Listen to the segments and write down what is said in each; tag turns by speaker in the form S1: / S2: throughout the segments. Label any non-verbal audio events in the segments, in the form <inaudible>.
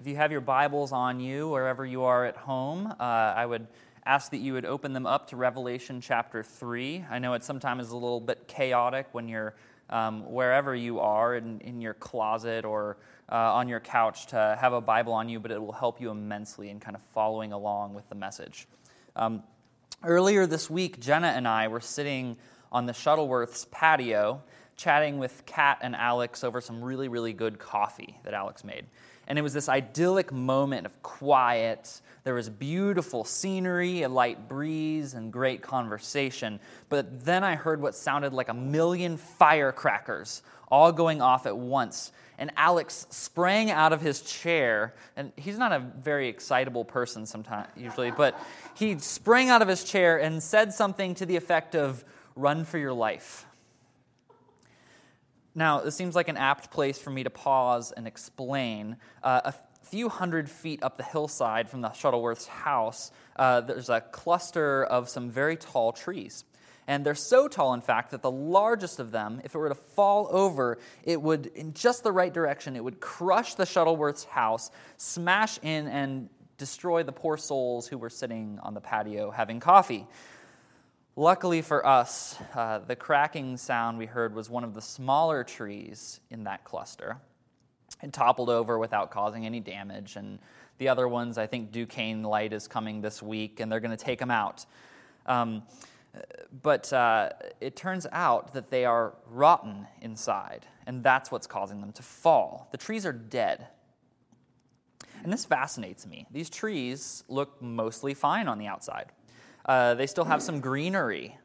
S1: If you have your Bibles on you, wherever you are at home, uh, I would ask that you would open them up to Revelation chapter 3. I know it sometimes is a little bit chaotic when you're um, wherever you are, in, in your closet or uh, on your couch, to have a Bible on you, but it will help you immensely in kind of following along with the message. Um, earlier this week, Jenna and I were sitting on the Shuttleworth's patio chatting with Kat and Alex over some really, really good coffee that Alex made. And it was this idyllic moment of quiet. There was beautiful scenery, a light breeze, and great conversation. But then I heard what sounded like a million firecrackers all going off at once. And Alex sprang out of his chair, and he's not a very excitable person sometimes, usually, but he sprang out of his chair and said something to the effect of, Run for your life. Now, this seems like an apt place for me to pause and explain. Uh, a few hundred feet up the hillside from the Shuttleworth's house, uh, there's a cluster of some very tall trees. And they're so tall, in fact, that the largest of them, if it were to fall over, it would, in just the right direction, it would crush the Shuttleworth's house, smash in, and destroy the poor souls who were sitting on the patio having coffee. Luckily for us, uh, the cracking sound we heard was one of the smaller trees in that cluster. It toppled over without causing any damage, and the other ones, I think Duquesne Light is coming this week, and they're going to take them out. Um, but uh, it turns out that they are rotten inside, and that's what's causing them to fall. The trees are dead. And this fascinates me. These trees look mostly fine on the outside. Uh, they still have some greenery.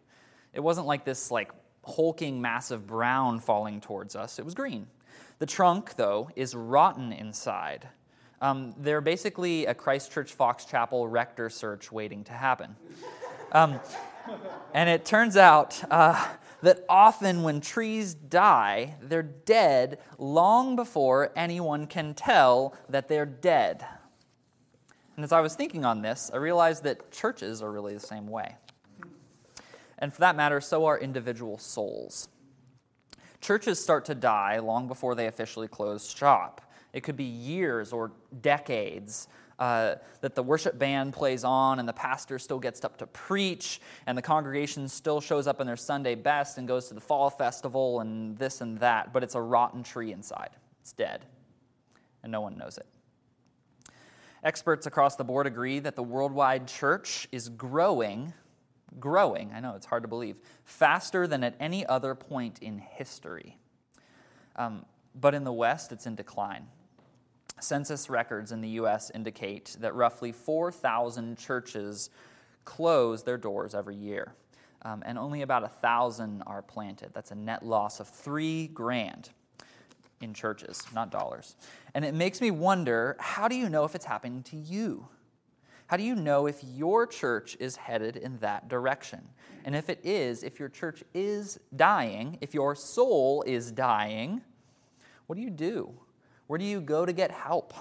S1: It wasn't like this like hulking massive brown falling towards us. It was green. The trunk, though, is rotten inside. Um, they're basically a Christchurch Fox Chapel rector search waiting to happen. Um, and it turns out uh, that often when trees die, they're dead long before anyone can tell that they're dead. And as I was thinking on this, I realized that churches are really the same way. And for that matter, so are individual souls. Churches start to die long before they officially close shop. It could be years or decades uh, that the worship band plays on and the pastor still gets up to preach and the congregation still shows up in their Sunday best and goes to the fall festival and this and that, but it's a rotten tree inside. It's dead, and no one knows it. Experts across the board agree that the worldwide church is growing, growing, I know it's hard to believe, faster than at any other point in history. Um, but in the West, it's in decline. Census records in the U.S. indicate that roughly 4,000 churches close their doors every year, um, and only about 1,000 are planted. That's a net loss of three grand in churches, not dollars. And it makes me wonder how do you know if it's happening to you? How do you know if your church is headed in that direction? And if it is, if your church is dying, if your soul is dying, what do you do? Where do you go to get help?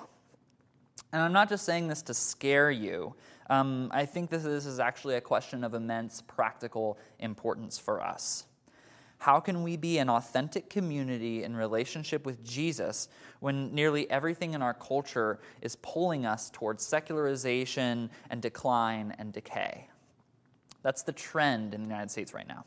S1: And I'm not just saying this to scare you. Um, I think this is actually a question of immense practical importance for us. How can we be an authentic community in relationship with Jesus when nearly everything in our culture is pulling us towards secularization and decline and decay? That's the trend in the United States right now.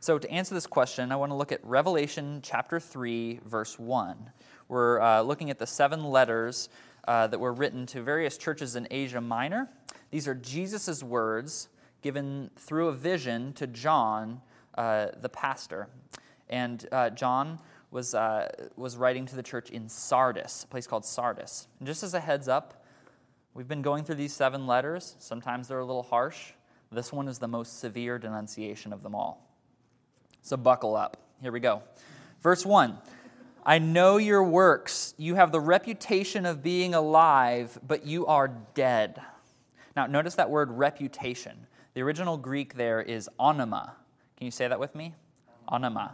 S1: So, to answer this question, I want to look at Revelation chapter 3, verse 1. We're uh, looking at the seven letters uh, that were written to various churches in Asia Minor. These are Jesus' words given through a vision to John uh, the pastor. And uh, John was, uh, was writing to the church in Sardis, a place called Sardis. And just as a heads up, we've been going through these seven letters. Sometimes they're a little harsh. This one is the most severe denunciation of them all. So buckle up. Here we go. Verse 1 I know your works. You have the reputation of being alive, but you are dead. Now, notice that word reputation. The original Greek there is onoma, can you say that with me? Onoma.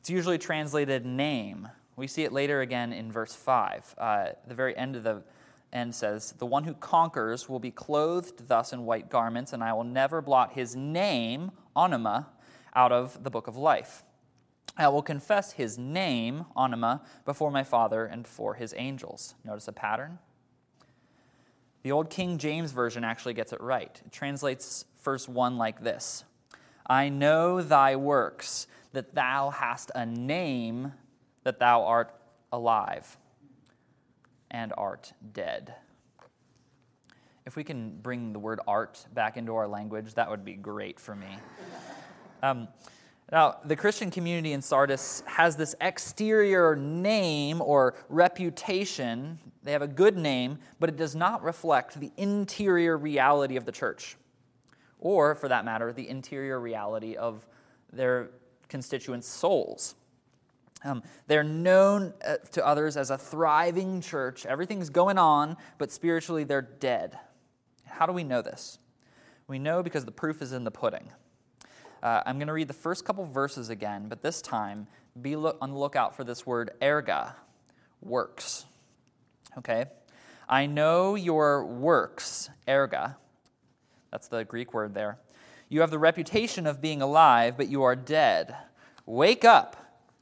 S1: It's usually translated name. We see it later again in verse 5. Uh, the very end of the end says, The one who conquers will be clothed thus in white garments, and I will never blot his name, onoma, out of the book of life. I will confess his name, onoma, before my Father and for his angels. Notice a pattern? The old King James Version actually gets it right. It translates verse 1 like this I know thy works, that thou hast a name, that thou art alive and art dead. If we can bring the word art back into our language, that would be great for me. <laughs> Um, now, the Christian community in Sardis has this exterior name or reputation. They have a good name, but it does not reflect the interior reality of the church, or, for that matter, the interior reality of their constituents' souls. Um, they're known uh, to others as a thriving church. Everything's going on, but spiritually they're dead. How do we know this? We know because the proof is in the pudding. Uh, I'm going to read the first couple verses again, but this time be look, on the lookout for this word erga, works. Okay? I know your works, erga. That's the Greek word there. You have the reputation of being alive, but you are dead. Wake up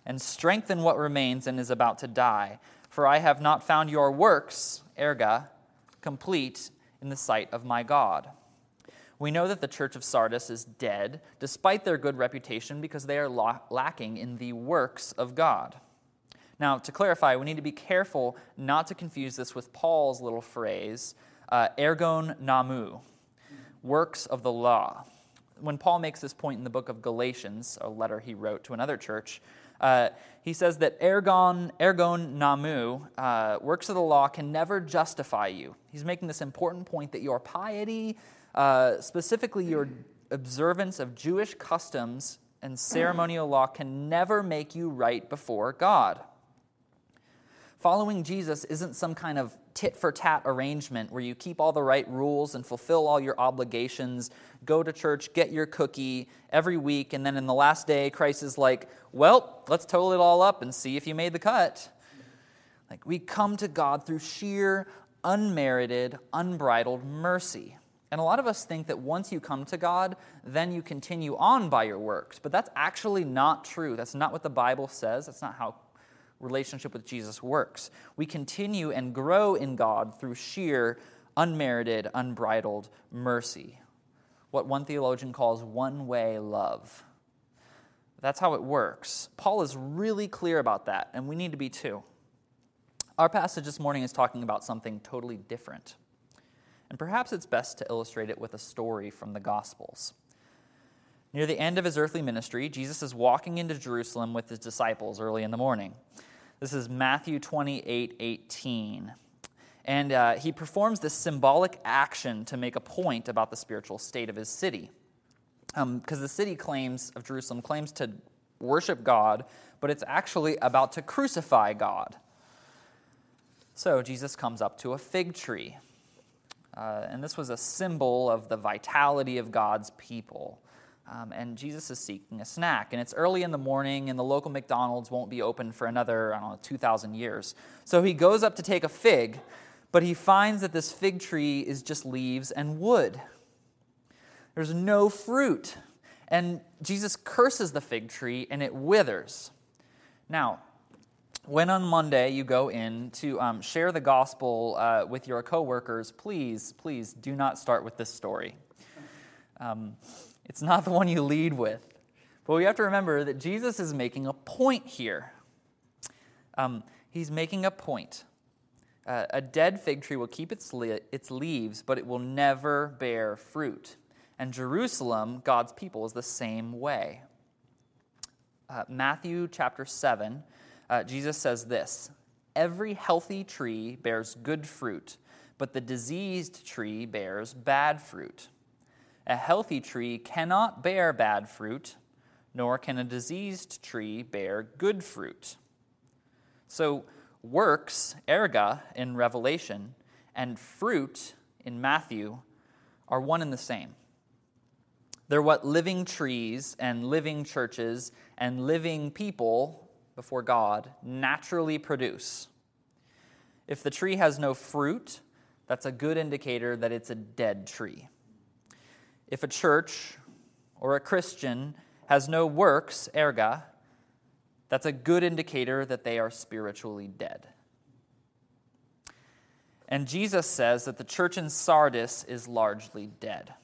S1: and strengthen what remains and is about to die. For I have not found your works, erga, complete in the sight of my God. We know that the church of Sardis is dead, despite their good reputation, because they are lacking in the works of God. Now, to clarify, we need to be careful not to confuse this with Paul's little phrase, uh, ergon nomou, works of the law. When Paul makes this point in the book of Galatians, a letter he wrote to another church, uh, he says that ergon, ergon nomou, uh, works of the law, can never justify you. He's making this important point that your piety uh, specifically, your observance of Jewish customs and ceremonial law can never make you right before God. Following Jesus isn't some kind of tit for tat arrangement where you keep all the right rules and fulfill all your obligations, go to church, get your cookie every week, and then in the last day, Christ is like, well, let's total it all up and see if you made the cut. Like, we come to God through sheer, unmerited, unbridled mercy. And a lot of us think that once you come to God, then you continue on by your works. But that's actually not true. That's not what the Bible says. That's not how relationship with Jesus works. We continue and grow in God through sheer, unmerited, unbridled mercy. What one theologian calls one way love. That's how it works. Paul is really clear about that, and we need to be too. Our passage this morning is talking about something totally different. And perhaps it's best to illustrate it with a story from the Gospels. Near the end of his earthly ministry, Jesus is walking into Jerusalem with his disciples early in the morning. This is Matthew 28 18. And uh, he performs this symbolic action to make a point about the spiritual state of his city. Because um, the city claims of Jerusalem claims to worship God, but it's actually about to crucify God. So Jesus comes up to a fig tree uh, and this was a symbol of the vitality of God's people. Um, and Jesus is seeking a snack. And it's early in the morning, and the local McDonald's won't be open for another, I don't know, 2,000 years. So he goes up to take a fig, but he finds that this fig tree is just leaves and wood. There's no fruit. And Jesus curses the fig tree, and it withers. Now, when on Monday you go in to um, share the gospel uh, with your coworkers, please, please do not start with this story. Um, it's not the one you lead with. But we have to remember that Jesus is making a point here. Um, he's making a point. Uh, a dead fig tree will keep its, its leaves, but it will never bear fruit. And Jerusalem, God's people, is the same way. Uh, Matthew chapter 7 uh, Jesus says this Every healthy tree bears good fruit, but the diseased tree bears bad fruit. A healthy tree cannot bear bad fruit, nor can a diseased tree bear good fruit. So, works, erga, in Revelation, and fruit in Matthew are one and the same. They're what living trees and living churches and living people before God naturally produce. If the tree has no fruit, that's a good indicator that it's a dead tree. If a church or a Christian has no works, erga, that's a good indicator that they are spiritually dead. And Jesus says that the church in Sardis is largely dead.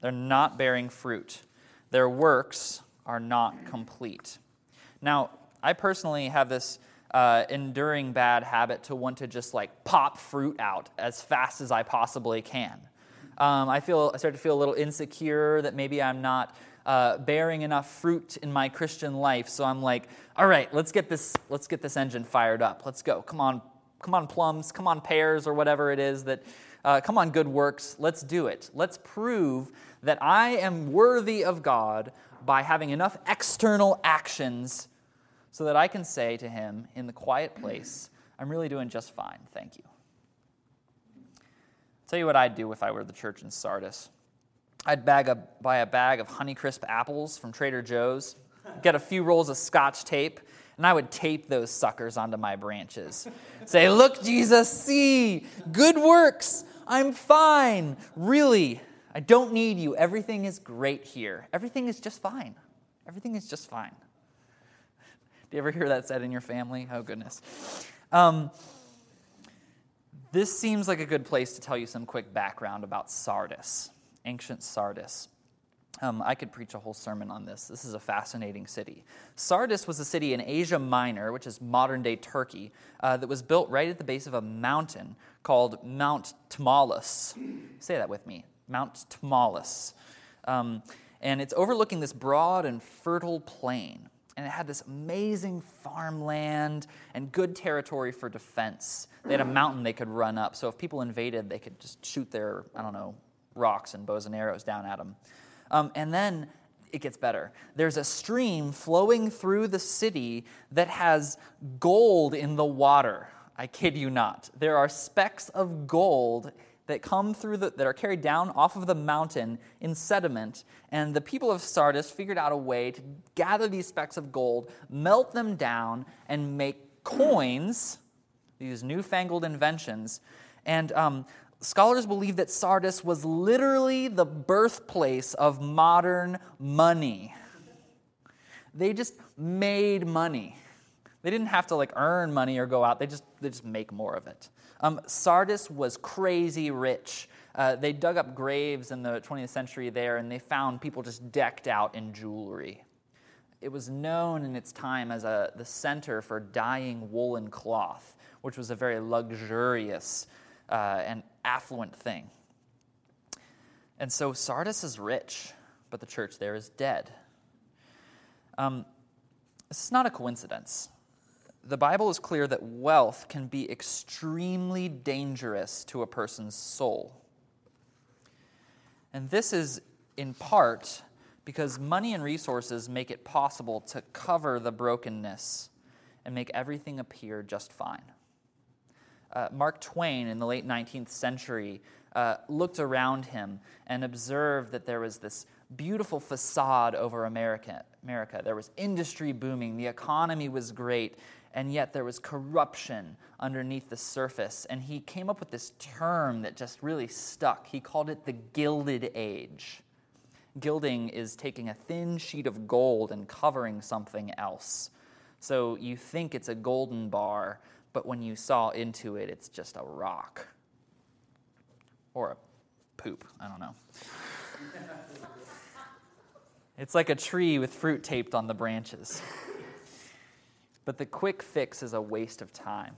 S1: They're not bearing fruit. Their works are not complete. Now, I personally have this uh, enduring bad habit to want to just like pop fruit out as fast as I possibly can. Um, I feel I start to feel a little insecure that maybe I'm not uh, bearing enough fruit in my Christian life. So I'm like, all right, let's get this let's get this engine fired up. Let's go. Come on, come on, plums. Come on, pears, or whatever it is that. Uh, come on, good works. Let's do it. Let's prove that I am worthy of God by having enough external actions so that I can say to him in the quiet place, I'm really doing just fine, thank you. Tell you what I'd do if I were the church in Sardis. I'd bag a, buy a bag of Honeycrisp apples from Trader Joe's, get a few rolls of scotch tape, and I would tape those suckers onto my branches. Say, Look, Jesus, see, good works. I'm fine. Really, I don't need you. Everything is great here. Everything is just fine. Everything is just fine. <laughs> Do you ever hear that said in your family? Oh, goodness. Um, this seems like a good place to tell you some quick background about Sardis, ancient Sardis. Um, I could preach a whole sermon on this. This is a fascinating city. Sardis was a city in Asia Minor, which is modern day Turkey, uh, that was built right at the base of a mountain called Mount Tmolus. Say that with me Mount Tmolus. Um, and it's overlooking this broad and fertile plain and it had this amazing farmland and good territory for defense. They had a mountain they could run up, so if people invaded, they could just shoot their, I don't know, rocks and bows and arrows down at them. Um, and then it gets better. There's a stream flowing through the city that has gold in the water. I kid you not. There are specks of gold that come through the, that are carried down off of the mountain in sediment. And the people of Sardis figured out a way to gather these specks of gold, melt them down, and make coins, these newfangled inventions. And um, scholars believe that Sardis was literally the birthplace of modern money. They just made money. They didn't have to like earn money or go out. They just they just make more of it. Um, Sardis was crazy rich. Uh, they dug up graves in the 20th century there, and they found people just decked out in jewelry. It was known in its time as a, the center for dyeing woolen cloth, which was a very luxurious uh, and affluent thing. And so Sardis is rich, but the church there is dead. Um, this is not a coincidence the Bible is clear that wealth can be extremely dangerous to a person's soul. And this is in part because money and resources make it possible to cover the brokenness and make everything appear just fine. Uh, Mark Twain in the late 19th century uh, looked around him and observed that there was this beautiful facade over America. America. There was industry booming, the economy was great, and yet there was corruption underneath the surface. And he came up with this term that just really stuck. He called it the Gilded Age. Gilding is taking a thin sheet of gold and covering something else. So you think it's a golden bar, but when you saw into it, it's just a rock. Or a poop, I don't know. <laughs> it's like a tree with fruit taped on the branches. But the quick fix is a waste of time.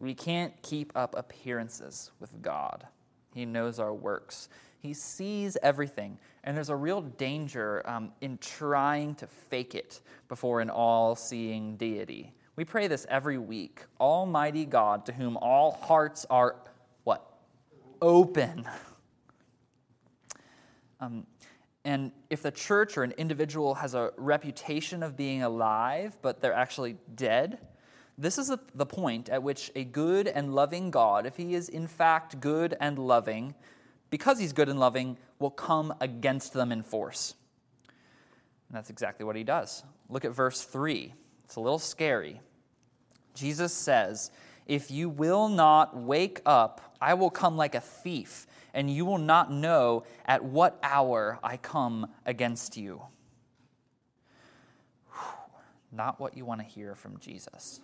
S1: We can't keep up appearances with God. He knows our works, He sees everything. And there's a real danger um, in trying to fake it before an all seeing deity. We pray this every week. Almighty God, to whom all hearts are what? Open. Um, and if the church or an individual has a reputation of being alive, but they're actually dead, this is the point at which a good and loving God, if he is in fact good and loving, because he's good and loving, will come against them in force. And that's exactly what he does. Look at verse 3. It's a little scary. Jesus says, If you will not wake up, I will come like a thief and you will not know at what hour I come against you. Not what you want to hear from Jesus.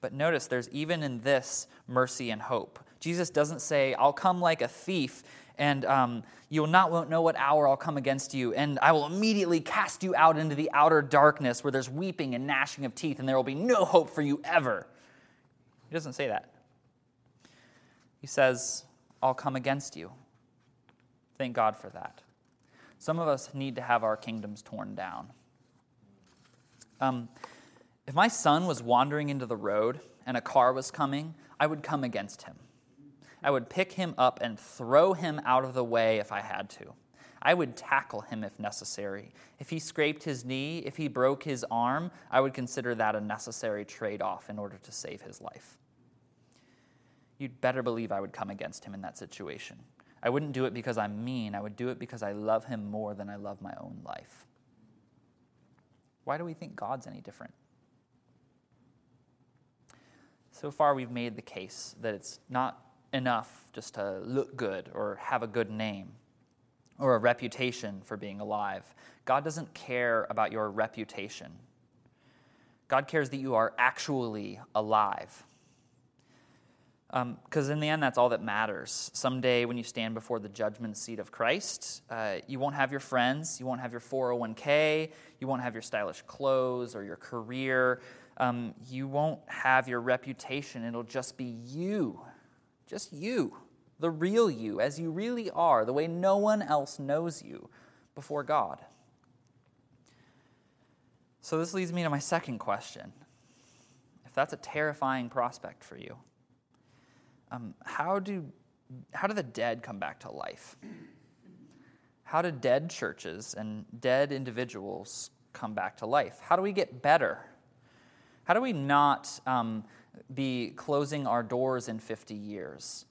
S1: But notice there's even in this mercy and hope. Jesus doesn't say, I'll come like a thief and um, you'll not know what hour I'll come against you, and I will immediately cast you out into the outer darkness where there's weeping and gnashing of teeth, and there will be no hope for you ever. He doesn't say that. He says, I'll come against you. Thank God for that. Some of us need to have our kingdoms torn down. Um, if my son was wandering into the road and a car was coming, I would come against him. I would pick him up and throw him out of the way if I had to. I would tackle him if necessary. If he scraped his knee, if he broke his arm, I would consider that a necessary trade off in order to save his life. You'd better believe I would come against him in that situation. I wouldn't do it because I'm mean, I would do it because I love him more than I love my own life. Why do we think God's any different? So far, we've made the case that it's not enough just to look good or have a good name or a reputation for being alive. God doesn't care about your reputation. God cares that you are actually alive. Because um, in the end, that's all that matters. Someday, when you stand before the judgment seat of Christ, uh, you won't have your friends, you won't have your 401k, you won't have your stylish clothes or your career, um, you won't have your reputation. It'll just be you just you, the real you, as you really are, the way no one else knows you before God. So, this leads me to my second question. If that's a terrifying prospect for you, um, how, do, how do the dead come back to life? How do dead churches and dead individuals come back to life? How do we get better? How do we not um, be closing our doors in 50 years?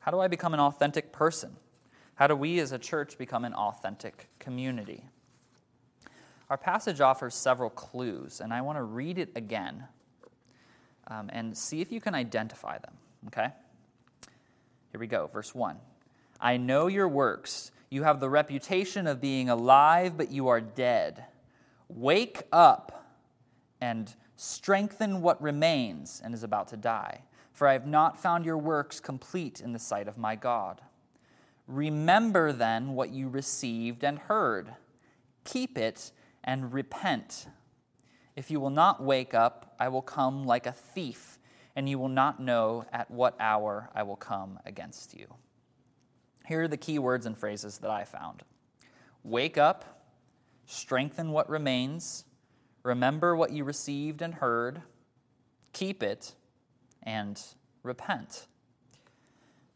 S1: How do I become an authentic person? How do we as a church become an authentic community? Our passage offers several clues, and I want to read it again um, and see if you can identify them, okay? Here we go, verse 1. I know your works. You have the reputation of being alive, but you are dead. Wake up and strengthen what remains and is about to die. For I have not found your works complete in the sight of my God. Remember then what you received and heard. Keep it and repent. If you will not wake up, I will come like a thief, and you will not know at what hour I will come against you. Here are the key words and phrases that I found wake up, strengthen what remains, Remember what you received and heard, keep it, and repent.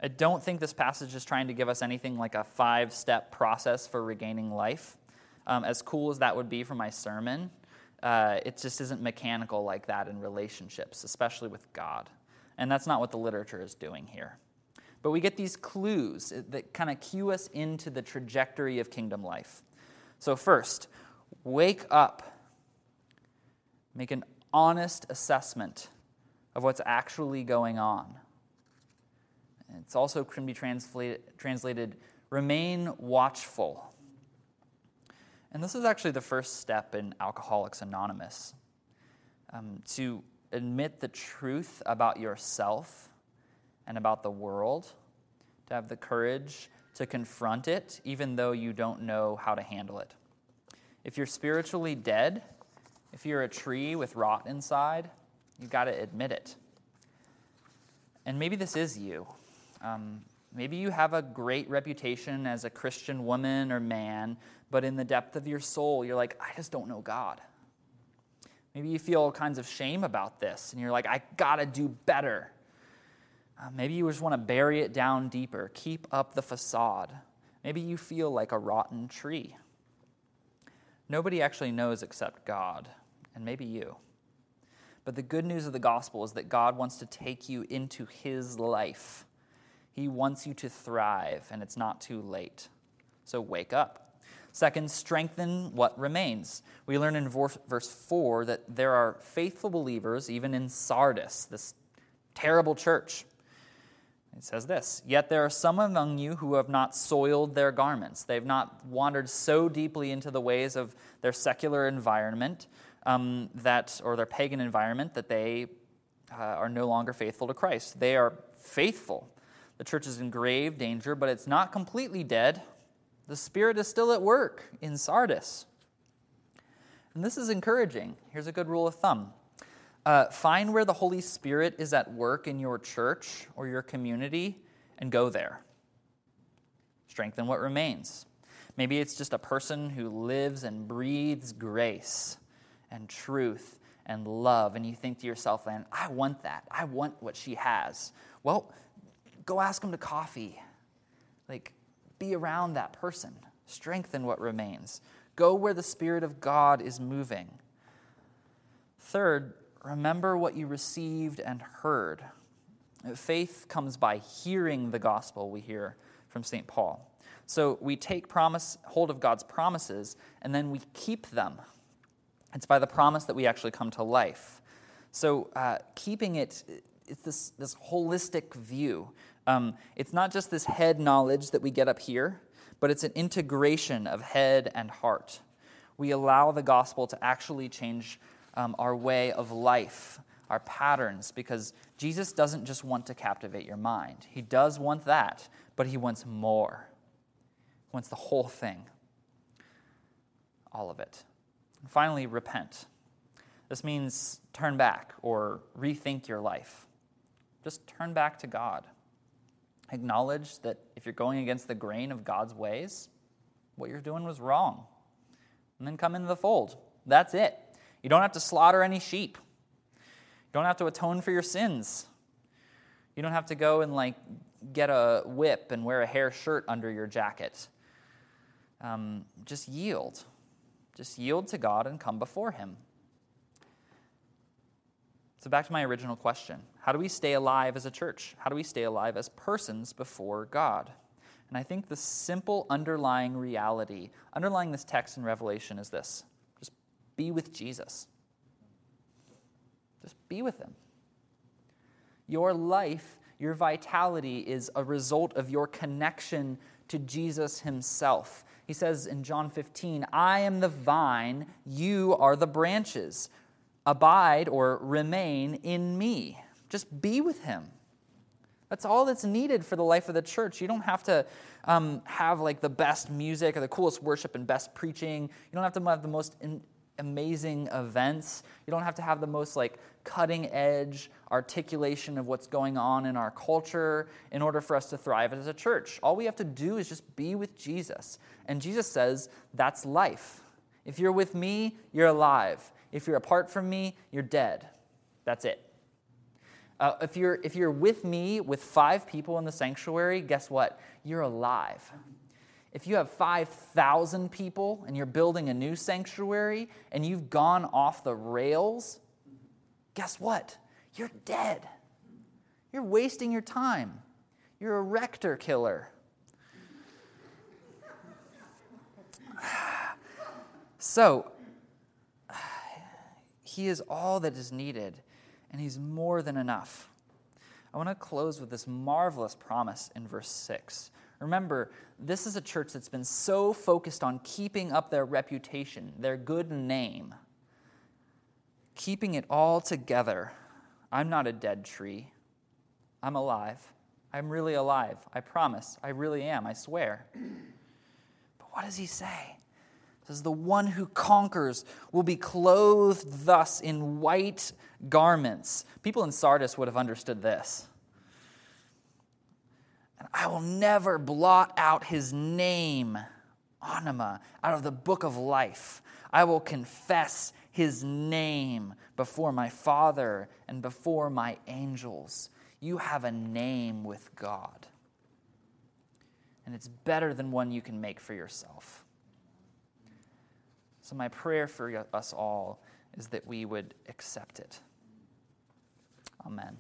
S1: I don't think this passage is trying to give us anything like a five step process for regaining life. Um, as cool as that would be for my sermon, uh, it just isn't mechanical like that in relationships, especially with God. And that's not what the literature is doing here. But we get these clues that kind of cue us into the trajectory of kingdom life. So, first, wake up Make an honest assessment of what's actually going on. It's also can be translated, translated remain watchful. And this is actually the first step in Alcoholics Anonymous um, to admit the truth about yourself and about the world, to have the courage to confront it, even though you don't know how to handle it. If you're spiritually dead, if you're a tree with rot inside, you've got to admit it. And maybe this is you. Um, maybe you have a great reputation as a Christian woman or man, but in the depth of your soul, you're like, I just don't know God. Maybe you feel all kinds of shame about this, and you're like, I gotta do better. Uh, maybe you just want to bury it down deeper, keep up the facade. Maybe you feel like a rotten tree. Nobody actually knows except God and maybe you. But the good news of the gospel is that God wants to take you into his life. He wants you to thrive, and it's not too late. So wake up. Second, strengthen what remains. We learn in verse 4 that there are faithful believers, even in Sardis, this terrible church. It says this Yet there are some among you who have not soiled their garments. They've not wandered so deeply into the ways of their secular environment um, that, or their pagan environment, that they uh, are no longer faithful to Christ. They are faithful. The church is in grave danger, but it's not completely dead. The Spirit is still at work in Sardis. And this is encouraging. Here's a good rule of thumb uh, find where the Holy Spirit is at work in your church or your community and go there. Strengthen what remains. Maybe it's just a person who lives and breathes grace and truth and love, and you think to yourself, man, I want that. I want what she has. Well, go ask them to coffee. Like, be around that person. Strengthen what remains. Go where the Spirit of God is moving. Third, remember what you received and heard. Faith comes by hearing the gospel, we hear from St. Paul. So we take promise, hold of God's promises, and then we keep them. It's by the promise that we actually come to life. So uh, keeping it, it's this, this holistic view. Um, it's not just this head knowledge that we get up here, but it's an integration of head and heart. We allow the gospel to actually change um, our way of life, our patterns, because Jesus doesn't just want to captivate your mind. He does want that, but he wants more. He wants the whole thing, all of it. And finally, repent. This means turn back or rethink your life. Just turn back to God. Acknowledge that if you're going against the grain of God's ways, what you're doing was wrong. And then come into the fold. That's it. You don't have to slaughter any sheep. You don't have to atone for your sins. You don't have to go and like get a whip and wear a hair shirt under your jacket. Um, just yield. Just yield to God and come before Him. So, back to my original question How do we stay alive as a church? How do we stay alive as persons before God? And I think the simple underlying reality, underlying this text in Revelation, is this just be with Jesus. Just be with him. Your life, your vitality is a result of your connection to Jesus himself. He says in John 15, I am the vine, you are the branches. Abide or remain in me. Just be with him. That's all that's needed for the life of the church. You don't have to um, have like the best music or the coolest worship and best preaching. You don't have to have the most in, amazing events. You don't have to have the most like cutting edge articulation of what's going on in our culture in order for us to thrive as a church. All we have to do is just be with Jesus. And Jesus says, that's life. If you're with me, you're alive. If you're apart from me, you're dead. That's it. Uh, if, you're, if you're with me with five people in the sanctuary, guess what? You're alive. If you have 5,000 people and you're building a new sanctuary and you've gone off the rails, guess what? You're dead. You're wasting your time. You're a rector killer. <sighs> So, <sighs> he is all that is needed, and he's more than enough. I want to close with this marvelous promise in verse 6 Remember, this is a church that's been so focused on keeping up their reputation, their good name, keeping it all together. I'm not a dead tree. I'm alive. I'm really alive. I promise. I really am. I swear. <clears throat> But what does he say? Says, The one who conquers will be clothed thus in white garments. People in Sardis would have understood this. And I will never blot out his name, Onoma, out of the book of life. I will confess his name before my Father and before my angels. You have a name with God. And it's better than one you can make for yourself. So, my prayer for us all is that we would accept it. Amen.